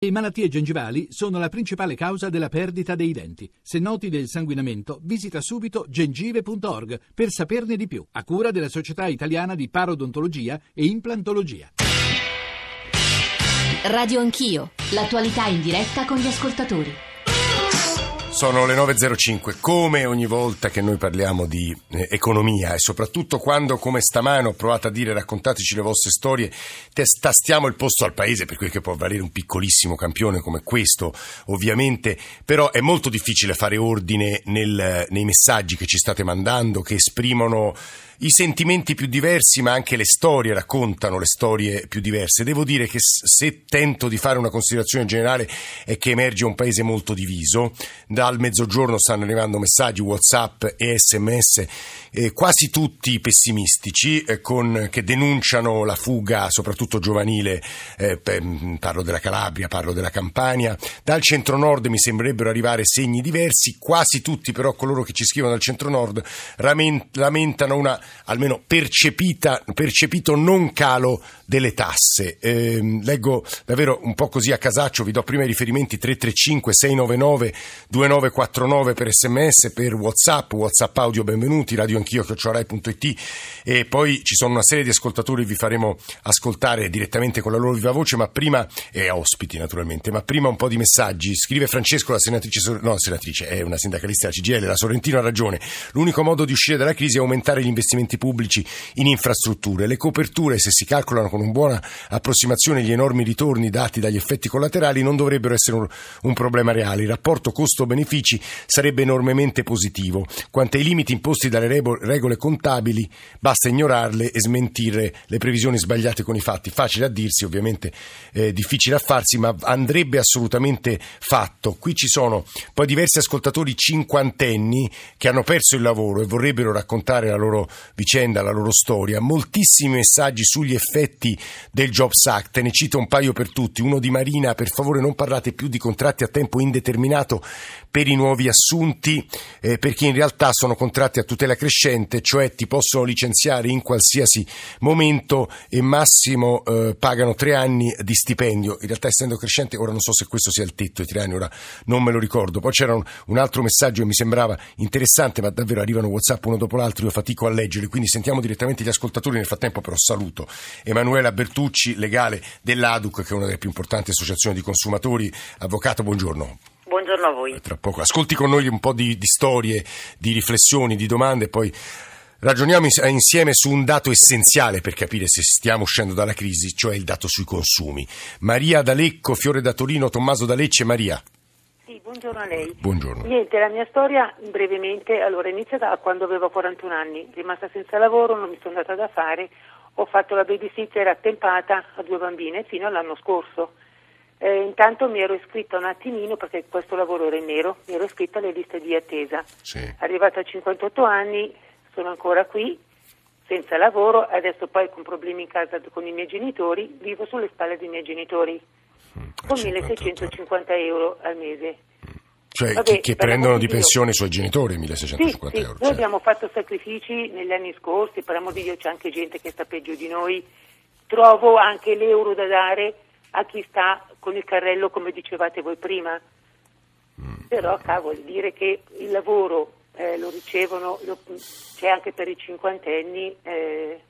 Le malattie gengivali sono la principale causa della perdita dei denti. Se noti del sanguinamento, visita subito gengive.org per saperne di più, a cura della Società Italiana di Parodontologia e Implantologia. Radio Anch'io, l'attualità in diretta con gli ascoltatori. Sono le 9.05, come ogni volta che noi parliamo di eh, economia e soprattutto quando, come stamane, ho provato a dire raccontateci le vostre storie, tastiamo il posto al paese per quel che può valere un piccolissimo campione come questo, ovviamente, però è molto difficile fare ordine nel, nei messaggi che ci state mandando, che esprimono i sentimenti più diversi, ma anche le storie raccontano le storie più diverse. Devo dire che se tento di fare una considerazione generale è che emerge un paese molto diviso. Dal mezzogiorno stanno arrivando messaggi, WhatsApp e SMS, eh, quasi tutti pessimistici, eh, con, che denunciano la fuga, soprattutto giovanile. Eh, per, parlo della Calabria, parlo della Campania. Dal centro-nord mi sembrerebbero arrivare segni diversi, quasi tutti però coloro che ci scrivono dal centro-nord lamentano una almeno percepito non calo delle tasse. Eh, leggo davvero un po' così a casaccio, vi do prima i riferimenti 335 699 2949 per sms, per whatsapp, whatsapp audio benvenuti, radio anch'io, chiocciorai.it e poi ci sono una serie di ascoltatori vi faremo ascoltare direttamente con la loro viva voce, ma prima, e ospiti naturalmente, ma prima un po' di messaggi. Scrive Francesco, la senatrice, no senatrice, è una sindacalista della CGL, la Sorrentino ha ragione, l'unico modo di uscire dalla crisi è aumentare gli investimenti investimenti pubblici in infrastrutture. Le coperture, se si calcolano con una buona approssimazione gli enormi ritorni dati dagli effetti collaterali, non dovrebbero essere un, problema reale. Il rapporto costo-benefici sarebbe enormemente positivo. Quanto ai limiti imposti dalle regole contabili, basta ignorarle e smentire le previsioni sbagliate con i fatti. Facile a dirsi, ovviamente eh, difficile a farsi, ma andrebbe assolutamente fatto. Qui ci sono poi diversi ascoltatori cinquantenni che hanno perso il lavoro e vorrebbero raccontare la loro vicenda, la loro storia, moltissimi messaggi sugli effetti del Jobs Act, ne cito un paio per tutti, uno di Marina, per favore non parlate più di contratti a tempo indeterminato per i nuovi assunti, eh, perché in realtà sono contratti a tutela crescente, cioè ti possono licenziare in qualsiasi momento e massimo eh, pagano tre anni di stipendio, in realtà essendo crescente, ora non so se questo sia il tetto, i tre anni, ora non me lo ricordo, poi c'era un, un altro messaggio che mi sembrava interessante, ma davvero arrivano Whatsapp uno dopo l'altro, io fatico a leggere leggere, quindi sentiamo direttamente gli ascoltatori. Nel frattempo però saluto Emanuela Bertucci, legale dell'ADUC, che è una delle più importanti associazioni di consumatori. Avvocato, buongiorno. Buongiorno a voi. Tra poco. Ascolti con noi un po' di, di storie, di riflessioni, di domande, poi ragioniamo insieme su un dato essenziale per capire se stiamo uscendo dalla crisi, cioè il dato sui consumi. Maria D'Alecco, Fiore da Torino, Tommaso da Lecce, Maria. Buongiorno a lei. Buongiorno. Niente, la mia storia brevemente, allora inizia da quando avevo 41 anni, rimasta senza lavoro, non mi sono data da fare, ho fatto la babysitter attempata a due bambine fino all'anno scorso. Eh, intanto mi ero iscritta un attimino, perché questo lavoro era in nero, mi ero iscritta alle liste di attesa. Sì. Arrivata a 58 anni, sono ancora qui, senza lavoro, adesso poi con problemi in casa con i miei genitori, vivo sulle spalle dei miei genitori con 1650 euro al mese. Cioè Vabbè, che, che prendono di pensione i suoi genitori 1650 sì, euro. Sì. Noi abbiamo fatto sacrifici negli anni scorsi, per amor di Dio c'è anche gente che sta peggio di noi. Trovo anche l'euro da dare a chi sta con il carrello come dicevate voi prima. Mm. Però cavolo, dire che il lavoro eh, lo ricevono, lo, c'è anche per i cinquantenni, eh,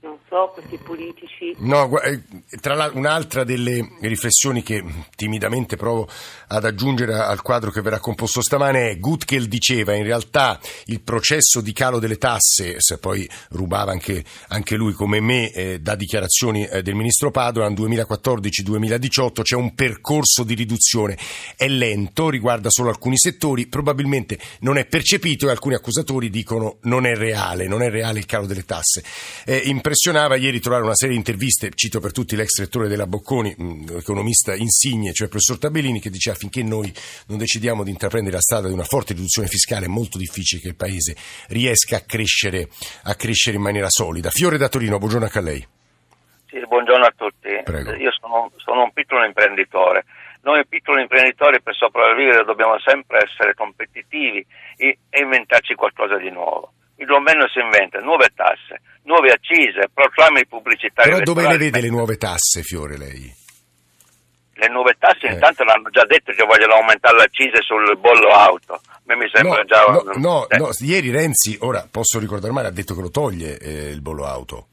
non so, questi politici. No, eh, tra l'altro un'altra delle riflessioni che timidamente provo ad aggiungere al quadro che verrà composto stamane è Gutkel diceva in realtà il processo di calo delle tasse, se poi rubava anche, anche lui come me eh, da dichiarazioni eh, del ministro Padoan 2014-2018 c'è un percorso di riduzione, è lento, riguarda solo alcuni settori, probabilmente non è percepito e alcuni accusatori dicono non è reale, non è reale il calo delle tasse. Eh, in impressionava ieri trovare una serie di interviste, cito per tutti l'ex rettore della Bocconi, economista insigne, cioè il professor Tabellini, che diceva finché noi non decidiamo di intraprendere la strada di una forte riduzione fiscale è molto difficile che il Paese riesca a crescere, a crescere in maniera solida. Fiore da Torino, buongiorno anche a lei. Sì, buongiorno a tutti. Prego. Io sono, sono un piccolo imprenditore. Noi piccoli imprenditori per sopravvivere dobbiamo sempre essere competitivi e inventarci qualcosa di nuovo il governo si inventa nuove tasse, nuove accise, proclami pubblicitari. Però dove le vede le nuove tasse, Fiore, lei? Le nuove tasse Eh. intanto l'hanno già detto che vogliono aumentare l'accise sul bollo auto. A me mi sembra No, già... no, no, eh, no, ieri Renzi, ora posso ricordare male, ha detto che lo toglie eh, il bollo auto.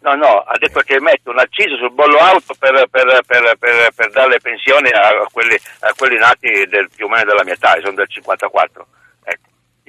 No, no, ha detto che mette un'accisa sul bollo auto per, per- per- per- per dare le pensioni a quelli, a quelli nati del, più o meno della mia età, sono del 54.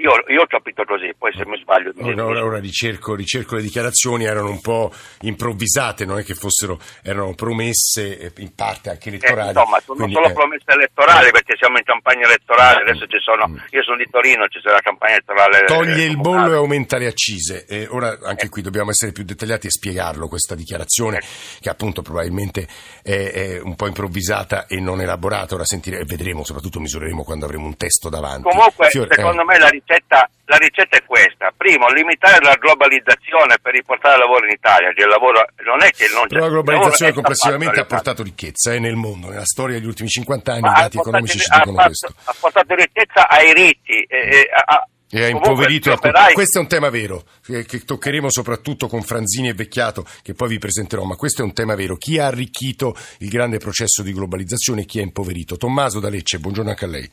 Io, io ho capito così, poi se mi sbaglio... mi- Ora, ora- ora ricerco, ricerco le dichiarazioni, erano un po' improvvisate, non è che fossero, erano promesse eh, in parte anche Eh, elettorali. insomma, sono quindi, solo eh, promesse elettorali perché siamo in campagna elettorale, adesso ci sono, io sono di Torino, ci sarà la campagna elettorale. Mm. Toglie eh, il bollo e aumenta le accise. E ora anche qui dobbiamo essere più dettagliati e spiegarlo questa dichiarazione che appunto probabilmente è, è un po' improvvisata e non elaborata. Ora sentire, e vedremo, soprattutto misureremo quando avremo un testo davanti. Comunque, Fiore- secondo eh, me la ricetta, la ricetta è questa. Primo, limitare la globalizzazione per riportare lavoro in Italia, che il lavoro non è che non c'è. però la il globalizzazione complessivamente ha portato ricchezza eh, nel mondo, nella storia degli ultimi 50 anni Ma i ha dati portato- economici ci dicono fatto- questo. Ha portato ricchezza ai ricchi. E, e, a- E ha impoverito alcuni- operai- Questo è un tema vero, che, che toccheremo soprattutto con Franzini e Vecchiato, che poi vi presenterò, ma questo è un tema vero. Chi ha arricchito il grande processo di globalizzazione e chi ha impoverito? Tommaso da Lecce, buongiorno anche a lei.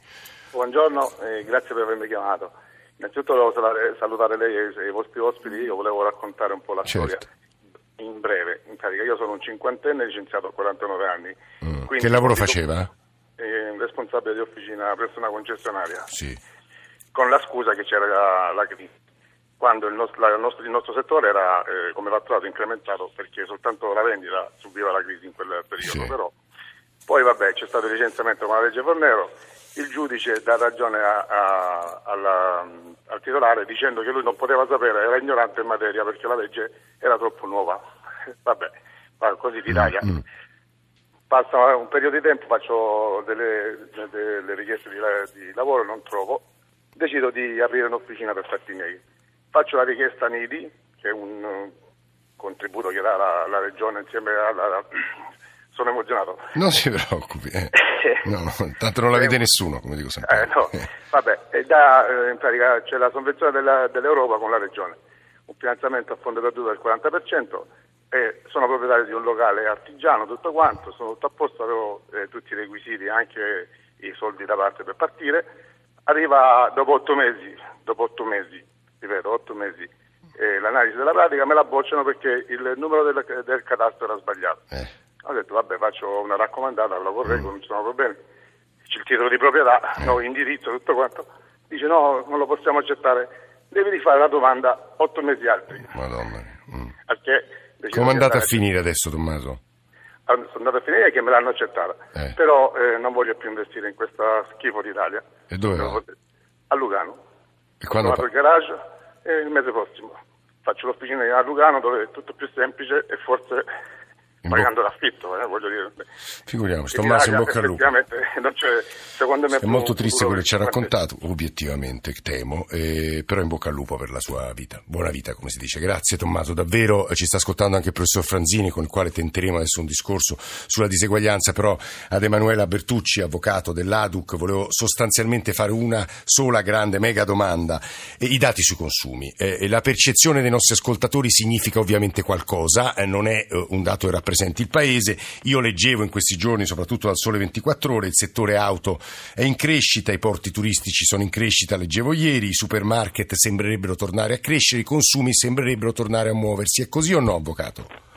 Buongiorno e grazie per avermi chiamato. Innanzitutto volevo salutare, salutare lei e i vostri ospiti, io volevo raccontare un po' la Certo. storia in breve. In pratica io sono un cinquantenne licenziato a 49 anni. Mm. Che lavoro faceva? eh, responsabile di officina presso una concessionaria, Sì. con la scusa che c'era la, la crisi. Quando il nostro, la- il nostro- il nostro settore era eh, come fatturato incrementato perché soltanto la vendita subiva la crisi in quel periodo, Sì. però poi vabbè c'è stato il licenziamento con la legge Fornero, il giudice dà ragione a- a- alla- al titolare dicendo che lui non poteva sapere, era ignorante in materia perché la legge era troppo nuova. Vabbè, va così l'Italia. Mm. Passa un periodo di tempo, faccio delle, delle richieste di, di lavoro, non trovo, decido di aprire un'officina per fatti miei. Faccio la richiesta a Nidi, che è un eh, contributo che dà la, la regione insieme alla... sono emozionato. Non si preoccupi, eh. no, no, tanto non la vede nessuno, come dico sempre. Eh, no, vabbè, e da, eh, in pratica c'è la sovvenzione della- dell'Europa con la regione, un finanziamento a fondo perduto del 40% e sono proprietario di un locale artigiano, tutto quanto, sono tutto a posto, avevo eh, tutti i requisiti, anche i soldi da parte per partire. Arriva dopo otto mesi, dopo otto mesi, ripeto, otto mesi, eh, l'analisi della pratica me la bocciano perché il numero del, del cadastro era sbagliato. Eh. Ho detto, vabbè, faccio una raccomandata, la correggo, non ci sono problemi. C'è il titolo di proprietà, no, indirizzo, tutto quanto. Dice, no, non lo possiamo accettare. Devi rifare la domanda otto mesi altri. Madonna. mm. Come è andata a finire adesso, Tommaso? Ah, Sono andato a finire che me l'hanno accettata. Eh. Però eh, non voglio più investire in questa schifo d'Italia. E dove va? A Lugano. E Ho quando trovato pa- il garage e il mese prossimo. Faccio l'officina a Lugano dove è tutto più semplice e forse In pagando l'affitto, eh, voglio dire. Figuriamoci, Tommaso, in bocca al lupo. È molto triste quello che ci ha raccontato, obiettivamente, temo, eh, però in bocca al lupo per la sua vita. Buona vita, come si dice. Grazie Tommaso, davvero eh, ci sta ascoltando anche il professor Franzini, con il quale tenteremo adesso un discorso sulla diseguaglianza, però ad Emanuela Bertucci, avvocato dell'ADUC, volevo sostanzialmente fare una sola grande mega domanda. Eh, I dati sui consumi. Eh, la percezione dei nostri ascoltatori significa ovviamente qualcosa, eh, non è eh, un dato che rappresenti il paese. Io leggevo in questi giorni, soprattutto dal Sole 24 Ore, il settore auto è in crescita, i porti turistici sono in crescita, leggevo ieri, i supermarket sembrerebbero tornare a crescere, i consumi sembrerebbero tornare a muoversi. È così o no, avvocato?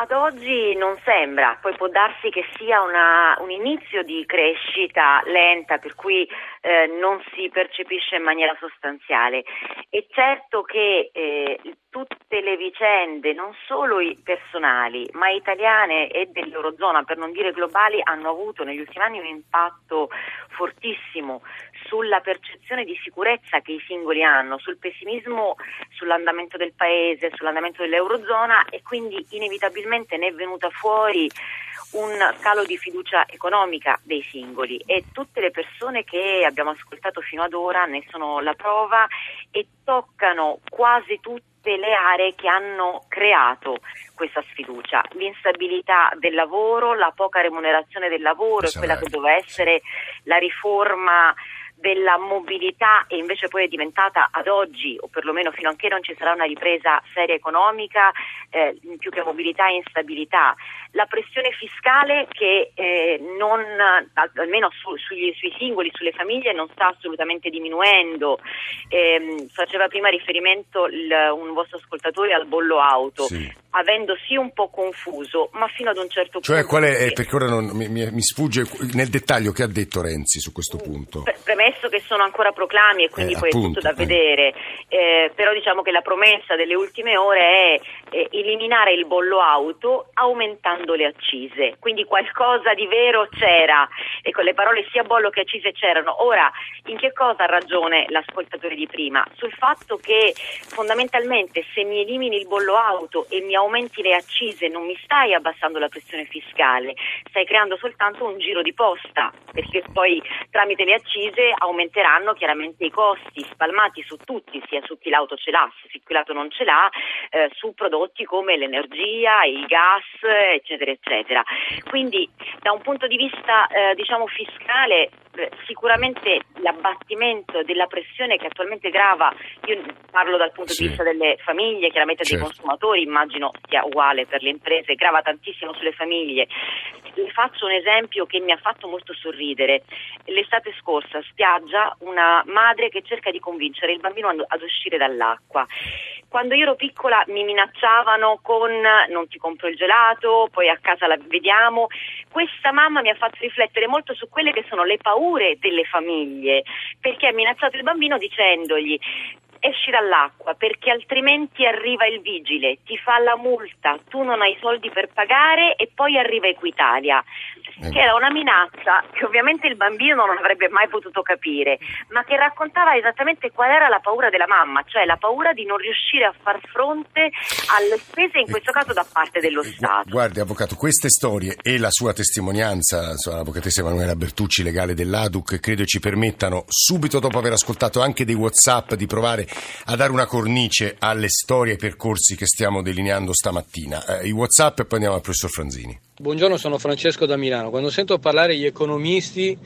Ad oggi non sembra, poi può darsi che sia una- un inizio di crescita lenta per cui eh, non si percepisce in maniera sostanziale. È certo che eh, tutte le vicende, non solo i personali, ma italiane e dell'Eurozona, per non dire globali, hanno avuto negli ultimi anni un impatto fortissimo sulla percezione di sicurezza che i singoli hanno, sul pessimismo sull'andamento del paese, sull'andamento dell'Eurozona e quindi inevitabilmente ne è venuta fuori un calo di fiducia economica dei singoli. E tutte le persone che abbiamo ascoltato fino ad ora ne sono la prova e toccano quasi tutte le aree che hanno creato questa sfiducia, l'instabilità del lavoro, la poca remunerazione del lavoro e quella che doveva essere la riforma della mobilità e invece poi è diventata ad oggi, o perlomeno fino a che non ci sarà una ripresa seria economica, eh, più che mobilità e instabilità. La pressione fiscale che eh, non, almeno su, sugli, sui singoli, sulle famiglie, non sta assolutamente diminuendo. Eh, faceva prima riferimento il, un vostro ascoltatore al bollo auto. Sì avendo sì un po' confuso, ma fino ad un certo cioè, punto. Cioè, qual è, perché ora non, mi, mi, sfugge nel dettaglio che ha detto Renzi su questo punto? Premesso che sono ancora proclami e quindi eh, poi appunto, è tutto da eh. vedere, eh, però diciamo che la promessa delle ultime ore è eh, eliminare il bollo auto aumentando le accise, quindi qualcosa di vero c'era e con le parole sia bollo che accise c'erano. Ora, in che cosa ha ragione l'ascoltatore di prima? Sul fatto che fondamentalmente se mi elimini il bollo auto e mi aumenti le accise non mi stai abbassando la pressione fiscale, stai creando soltanto un giro di posta, perché poi tramite le accise aumenteranno chiaramente i costi spalmati su tutti, sia su chi l'auto ce l'ha, su chi l'auto non ce l'ha, eh, su prodotti come l'energia, il gas, eccetera, eccetera. Quindi da un punto di vista eh, diciamo fiscale eh, sicuramente l'abbattimento della pressione che attualmente grava, io parlo dal punto sì. di vista delle famiglie, chiaramente certo. dei consumatori, immagino sia uguale per le imprese, grava tantissimo sulle famiglie. Le faccio un esempio che mi ha fatto molto sorridere. L'estate scorsa a spiaggia una madre che cerca di convincere il bambino ad uscire dall'acqua. Quando io ero piccola mi minacciavano con non ti compro il gelato, poi a casa la vediamo. Questa mamma mi ha fatto riflettere molto su quelle che sono le paure delle famiglie, perché ha minacciato il bambino dicendogli esci dall'acqua perché altrimenti arriva il vigile, ti fa la multa, tu non hai soldi per pagare e poi arriva Equitalia. Eh. Che era una minaccia che ovviamente il bambino non avrebbe mai potuto capire, ma che raccontava esattamente qual era la paura della mamma, cioè la paura di non riuscire a far fronte alle spese, in questo caso da parte dello Stato. Guardi, Avvocato, queste storie e la sua testimonianza, l'avvocatessa Emanuela Bertucci, legale dell'ADUC, credo ci permettano, subito dopo aver ascoltato anche dei WhatsApp, di provare a dare una cornice alle storie e ai percorsi che stiamo delineando stamattina. Eh, I WhatsApp e poi andiamo al professor Franzini. Buongiorno, sono Francesco da Milano. Quando sento parlare gli economisti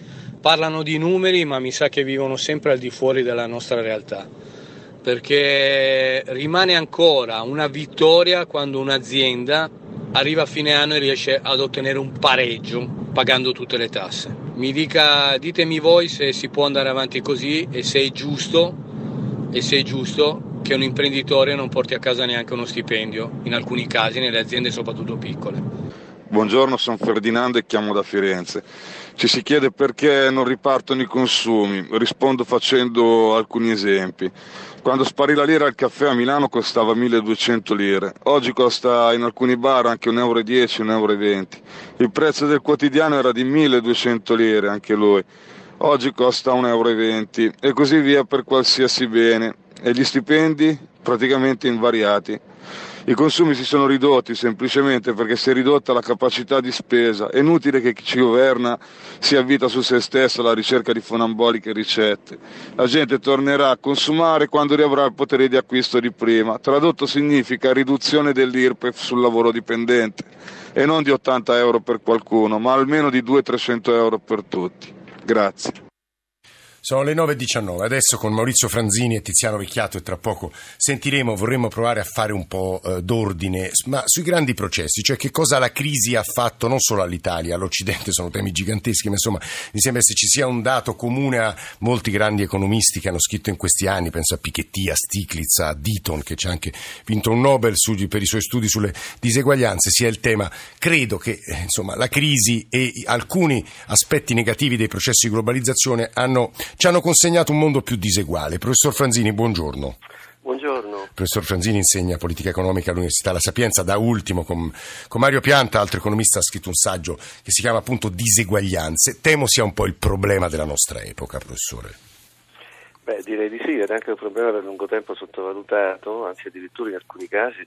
parlano di numeri, ma mi sa che vivono sempre al di fuori della nostra realtà. Perché rimane ancora una vittoria quando un'azienda arriva a fine anno e riesce ad ottenere un pareggio pagando tutte le tasse. Mi dica, ditemi voi se si può andare avanti così e se è giusto e se è giusto che un imprenditore non porti a casa neanche uno stipendio, in alcuni casi nelle aziende soprattutto piccole. Buongiorno, sono Ferdinando e chiamo da Firenze. Ci si chiede perché non ripartono i consumi. Rispondo facendo alcuni esempi. Quando sparì la lira al caffè a Milano costava 1200 lire, oggi costa in alcuni bar anche 1,10 euro, 1,20 euro. Il prezzo del quotidiano era di 1200 lire, anche lui oggi costa 1,20 euro e così via per qualsiasi bene e gli stipendi praticamente invariati. I consumi si sono ridotti semplicemente perché si è ridotta la capacità di spesa. È inutile che chi ci governa si avvita su se stesso alla ricerca di fonamboliche ricette. La gente tornerà a consumare quando riavrà il potere di acquisto di prima. Tradotto significa riduzione dell'IRPEF sul lavoro dipendente e non di 80 euro per qualcuno, ma almeno di 200-300 euro per tutti. Grazie. Sono le 9.19, adesso con Maurizio Franzini e Tiziano Vecchiato e tra poco sentiremo, vorremmo provare a fare un po' eh, d'ordine, ma sui grandi processi, cioè che cosa la crisi ha fatto non solo all'Italia, all'Occidente sono temi giganteschi, ma insomma mi sembra se ci sia un dato comune a molti grandi economisti che hanno scritto in questi anni, penso a Piketty, a Stiglitz, a Deaton che ci ha anche vinto un Nobel su, per i suoi studi sulle diseguaglianze, sia il tema, credo che eh, insomma la crisi e alcuni aspetti negativi dei processi di globalizzazione hanno ci hanno consegnato un mondo più diseguale. Professor Franzini, buongiorno. Buongiorno. Professor Franzini insegna politica economica all'Università La Sapienza, da ultimo con, con, Mario Pianta, altro economista, ha scritto un saggio che si chiama appunto Diseguaglianze. Temo sia un po' il problema della nostra epoca, professore. Beh, direi di sì, ed è anche un problema per lungo tempo sottovalutato, anzi addirittura in alcuni casi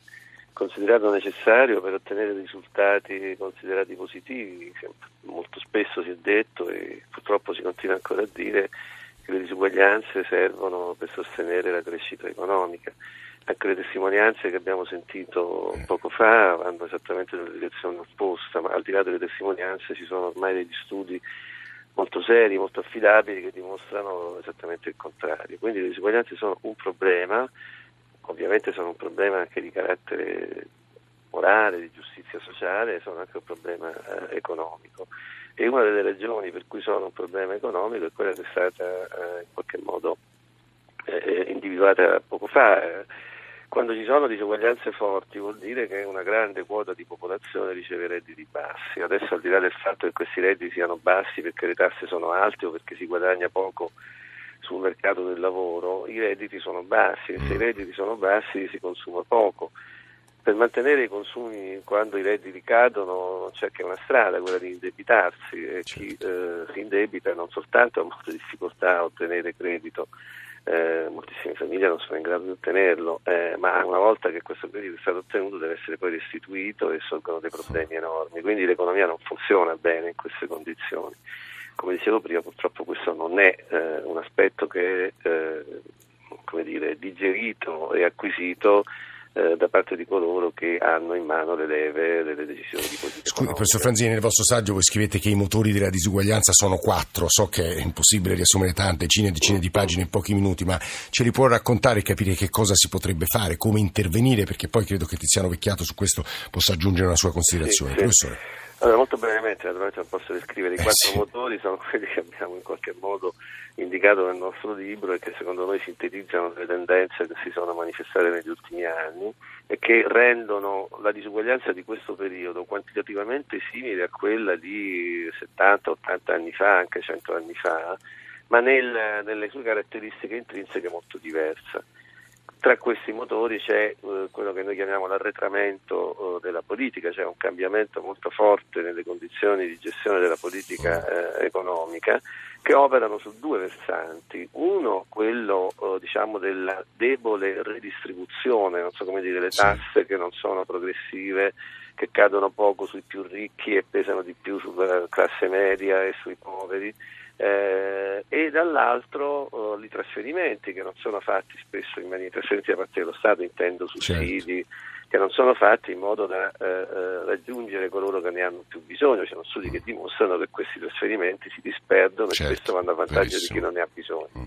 considerato necessario per ottenere risultati considerati positivi. Molto spesso si è detto e purtroppo si continua ancora a dire che le disuguaglianze servono per sostenere la crescita economica. Anche le testimonianze che abbiamo sentito poco fa vanno esattamente nella direzione opposta, ma al di là delle testimonianze ci sono ormai degli studi molto seri, molto affidabili che dimostrano esattamente il contrario. Quindi le disuguaglianze sono un problema, ovviamente sono un problema anche di carattere morale, di giustizia sociale, sono anche un problema eh, economico. E una delle ragioni per cui sono un problema economico è quella che è stata eh, in qualche modo eh, individuata poco fa quando ci sono disuguaglianze forti vuol dire che una grande quota di popolazione riceve redditi bassi. Adesso al di là del fatto che questi redditi siano bassi perché le tasse sono alte o perché si guadagna poco sul mercato del lavoro, i redditi sono bassi e se i redditi sono bassi si consuma poco. Per mantenere i consumi quando i redditi cadono non c'è che una strada, quella di indebitarsi e chi eh, si indebita non soltanto ha molte difficoltà a ottenere credito, eh, moltissime famiglie non sono in grado di ottenerlo, eh, ma una volta che questo credito è stato ottenuto deve essere poi restituito e sorgono dei problemi enormi, quindi l'economia non funziona bene in queste condizioni. Come dicevo prima, purtroppo questo non è eh, un aspetto che è eh, dire, digerito e acquisito da parte di coloro che hanno in mano le leve delle decisioni di politica. Scusi, professor Franzini, nel vostro saggio voi scrivete che i motori della disuguaglianza sono quattro, so che è impossibile riassumere tante, decine e decine di pagine in pochi minuti, ma ce li può raccontare e capire che cosa si potrebbe fare, come intervenire, perché poi credo che Tiziano Vecchiato su questo possa aggiungere una sua considerazione. Sì, Professore. Allora, molto brevemente, naturalmente non posso descrivere i eh, quattro sì. motori, sono quelli che abbiamo in qualche modo indicato nel nostro libro e che secondo noi sintetizzano le tendenze che si sono manifestate negli ultimi anni e che rendono la disuguaglianza di questo periodo quantitativamente simile a quella di 70-80 anni fa, anche 100 anni fa, ma nel, nelle sue caratteristiche intrinseche molto diversa. Tra questi motori c'è eh, quello che noi chiamiamo l'arretramento eh, della politica, cioè un cambiamento molto forte nelle condizioni di gestione della politica eh, economica che operano su due versanti. Uno, quello eh, diciamo, della debole redistribuzione, non so come dire, le tasse che non sono progressive, che cadono poco sui più ricchi e pesano di più sulla classe media e sui poveri eh, e dall'altro oh, i trasferimenti che non sono fatti spesso in maniera trasferimenti da parte dello Stato, intendo sussidi, certo. che non sono fatti in modo da eh, eh, raggiungere coloro che ne hanno più bisogno. Ci sono studi che dimostrano che questi trasferimenti si disperdono certo. e spesso vanno a vantaggio Verissimo. di chi non ne ha bisogno. Mm.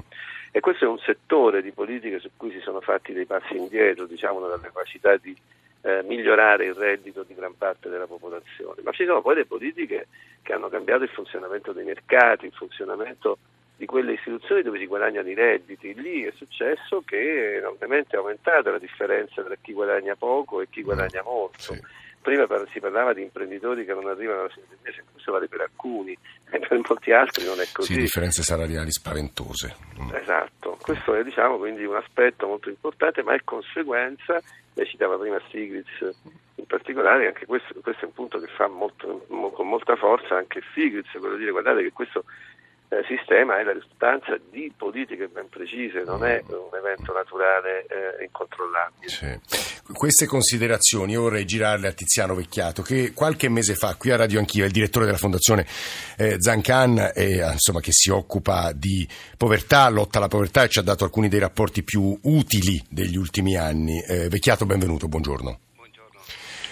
E questo è un settore di politiche su cui si sono fatti dei passi indietro, diciamo, nella capacità di eh, migliorare il reddito di gran parte della popolazione, ma ci sono poi le politiche che hanno cambiato il funzionamento dei mercati, il funzionamento di quelle istituzioni dove si guadagnano i redditi. Lì è successo che enormemente è aumentata la differenza tra chi guadagna poco e chi guadagna molto. Sì. Prima si parlava di imprenditori che non arrivano alla fine del mese, questo vale per alcuni, e per molti altri non è così. Sì, differenze salariali spaventose. Mm. Esatto, questo è diciamo, quindi un aspetto molto importante, ma è conseguenza lei citava prima Stiglitz in particolare, anche questo, questo, è un punto che fa molto, con molta forza anche Stiglitz, quello di dire guardate che questo eh, sistema è la risultanza di politiche ben precise, non è un evento naturale eh, incontrollabile. Sì. Queste considerazioni io vorrei girarle a Tiziano Vecchiato, che qualche mese fa qui a Radio Anch'io, il direttore della Fondazione eh, Zancan, eh, insomma, che si occupa di povertà, lotta alla povertà e ci ha dato alcuni dei rapporti più utili degli ultimi anni. Eh, Vecchiato, benvenuto, buongiorno.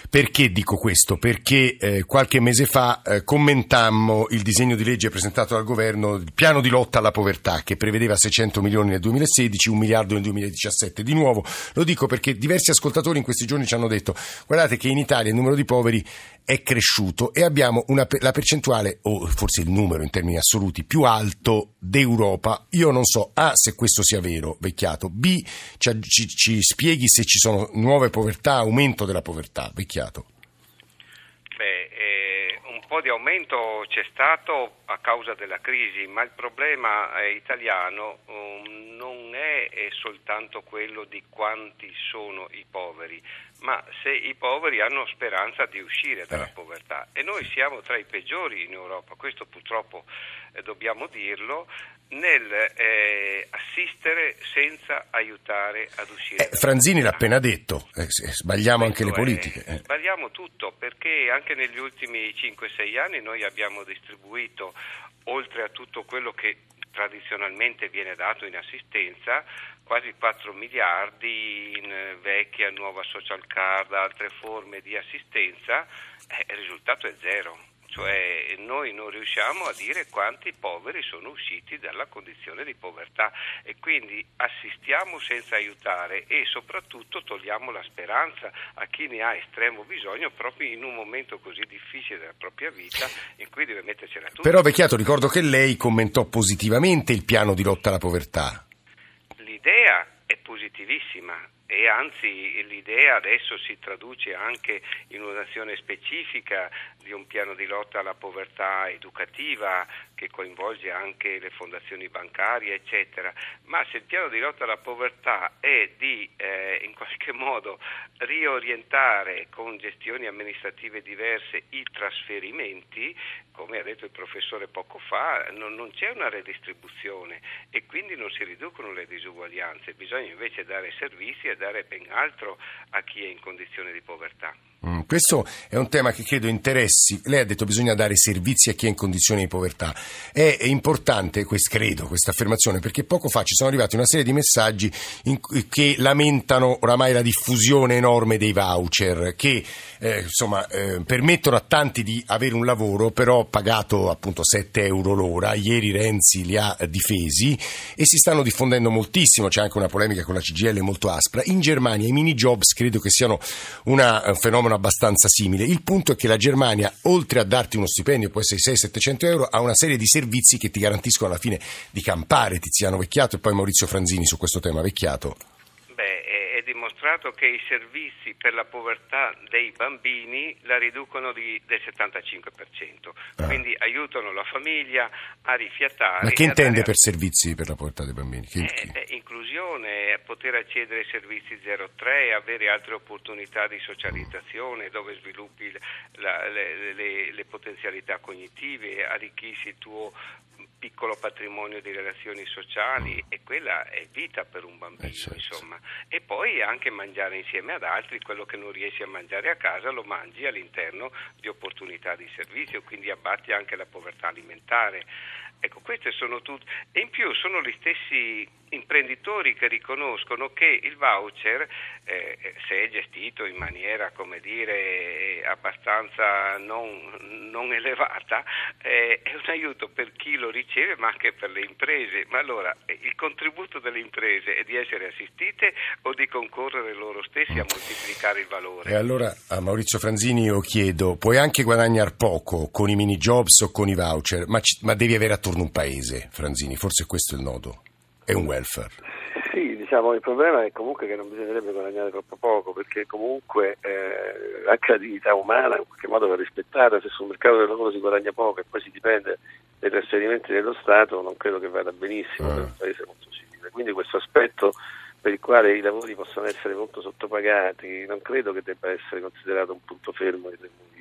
Perché dico questo? Perché eh, qualche mese fa eh, commentammo il disegno di legge presentato dal governo, il piano di lotta alla povertà, che prevedeva 600 milioni nel 2016, un miliardo nel 2017. Di nuovo lo dico perché diversi ascoltatori in questi giorni ci hanno detto guardate che in Italia il numero di poveri è cresciuto e abbiamo una, la percentuale, o forse il numero in termini assoluti, più alto d'Europa. Io non so A se questo sia vero, vecchiato, B ci, ci, ci spieghi se ci sono nuove povertà, aumento della povertà, vecchiato. Beh, eh, un po' di aumento c'è stato a causa della crisi, ma il problema eh, italiano um, non è, è soltanto quello di quanti sono i poveri, ma se i poveri hanno speranza di uscire dalla eh. povertà e noi siamo tra i peggiori in Europa, questo purtroppo eh, dobbiamo dirlo, nel eh, assistere senza aiutare ad uscire. Eh, Franzini l'ha appena detto, eh, sbagliamo anche le politiche. Sbagliamo tutto perché anche negli ultimi 5-6 anni noi abbiamo distribuito, oltre a tutto quello che tradizionalmente viene dato in assistenza, quasi 4 miliardi in eh, vecchia, nuova social card, altre forme di assistenza, eh, il risultato è zero cioè noi non riusciamo a dire quanti poveri sono usciti dalla condizione di povertà e quindi assistiamo senza aiutare e soprattutto togliamo la speranza a chi ne ha estremo bisogno proprio in un momento così difficile della propria vita in cui deve mettercela tutta. Però Vecchiato ricordo che lei commentò positivamente il piano di lotta alla povertà. L'idea è positivissima e anzi l'idea adesso si traduce anche in un'azione specifica di un piano di lotta alla povertà educativa che coinvolge anche le fondazioni bancarie, eccetera. Ma se il piano di lotta alla povertà è di eh, in qualche modo riorientare con gestioni amministrative diverse i trasferimenti, come ha detto il professore poco fa, non, non c'è una redistribuzione e quindi non si riducono le disuguaglianze, bisogna invece dare servizi e dare ben altro a chi è in condizione di povertà. Mm, questo è un tema che credo interessi. Lei ha detto che bisogna dare servizi a chi è in condizioni di povertà. È, importante, credo, questa affermazione, perché poco fa ci sono arrivati una serie di messaggi che lamentano oramai la diffusione enorme dei voucher, che eh, insomma, eh, permettono a tanti di avere un lavoro, però pagato appunto 7 euro l'ora. Ieri Renzi li ha difesi e si stanno diffondendo moltissimo. C'è anche una polemica con la CGL molto aspra. In Germania i mini jobs credo che siano una, un fenomeno fenomeno abbastanza simile. Il punto è che la Germania, oltre a darti uno stipendio, può essere 600-700 euro, ha una serie di servizi che ti garantiscono alla fine di campare. Tiziano Vecchiato e poi Maurizio Franzini su questo tema. Vecchiato dimostrato che i servizi per la povertà dei bambini la riducono di, del 75%, ah. quindi aiutano la famiglia a rifiatare. Ma che intende per servizi per la povertà dei bambini? Che, eh, eh, inclusione, poter accedere ai servizi 03, avere altre opportunità di socializzazione dove sviluppi la, le, le, le potenzialità cognitive, arricchisci il tuo piccolo patrimonio di relazioni sociali e quella è vita per un bambino, eh certo. insomma. E poi anche mangiare insieme ad altri, quello che non riesci a mangiare a casa lo mangi all'interno di opportunità di servizio, quindi abbatti anche la povertà alimentare. Ecco, queste sono tutte. E in più sono gli stessi imprenditori che riconoscono che il voucher, eh, se è gestito in maniera, come dire, abbastanza non, non elevata, eh, è un aiuto per chi lo riceve, ma anche per le imprese. Ma allora, eh, il contributo delle imprese è di essere assistite o di concorrere loro stessi a moltiplicare il valore? E allora a Maurizio Franzini io chiedo, puoi anche guadagnare poco con i mini jobs o con i voucher, ma, ci, ma devi avere attorno un paese, Franzini, forse questo è il nodo e un welfare. Sì, diciamo, il problema è comunque che non bisognerebbe guadagnare troppo poco, perché comunque eh, anche la dignità umana in qualche modo va rispettata, se sul mercato del lavoro si guadagna poco e poi si dipende dai trasferimenti dello Stato, non credo che vada benissimo ah. per un paese molto civile. Quindi questo aspetto per il quale i lavori possono essere molto sottopagati, non credo che debba essere considerato un punto fermo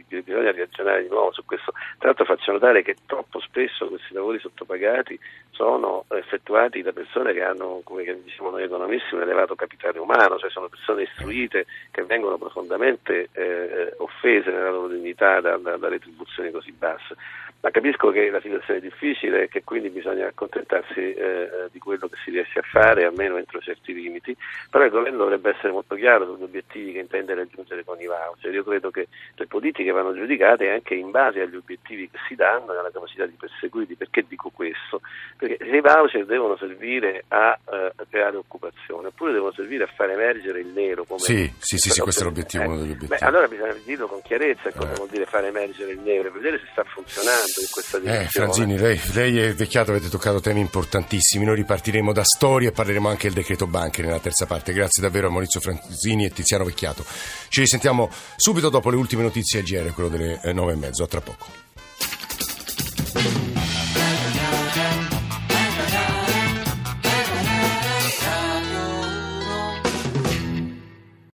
bisogna ragionare di nuovo su questo. Tra l'altro faccio notare che troppo spesso questi lavori sottopagati sono effettuati da persone che hanno, come diciamo noi economisti, un elevato capitale umano, cioè sono persone istruite che vengono profondamente eh, offese nella loro dignità da, da, da retribuzioni così basse. Ma capisco che la situazione è difficile e che quindi bisogna accontentarsi eh, di quello che si riesce a fare, almeno entro certi limiti, però il governo dovrebbe essere molto chiaro sugli obiettivi che intende raggiungere con i voucher. Io credo che le politiche vanno giudicate anche in base agli obiettivi che si danno e alla capacità di perseguirli. Perché dico questo? Perché i voucher devono servire a, eh, a creare occupazione, oppure devono servire a far emergere il nero. Come sì, sì, sì, sì, questo è l'obiettivo, eh, uno degli obiettivi. Beh, allora bisogna dirlo con chiarezza cosa eh. vuol dire far emergere il nero, vedere se sta funzionando in questa eh, direzione. Eh, Franzini, lei, lei è vecchiato, avete toccato temi importantissimi. Noi ripartiremo da storia e parleremo anche del decreto banche nella terza parte. Grazie davvero a Maurizio Franzini e Tiziano Vecchiato. Ci risentiamo subito dopo le ultime notizie a GR, quello delle eh, nove e mezzo. A tra poco.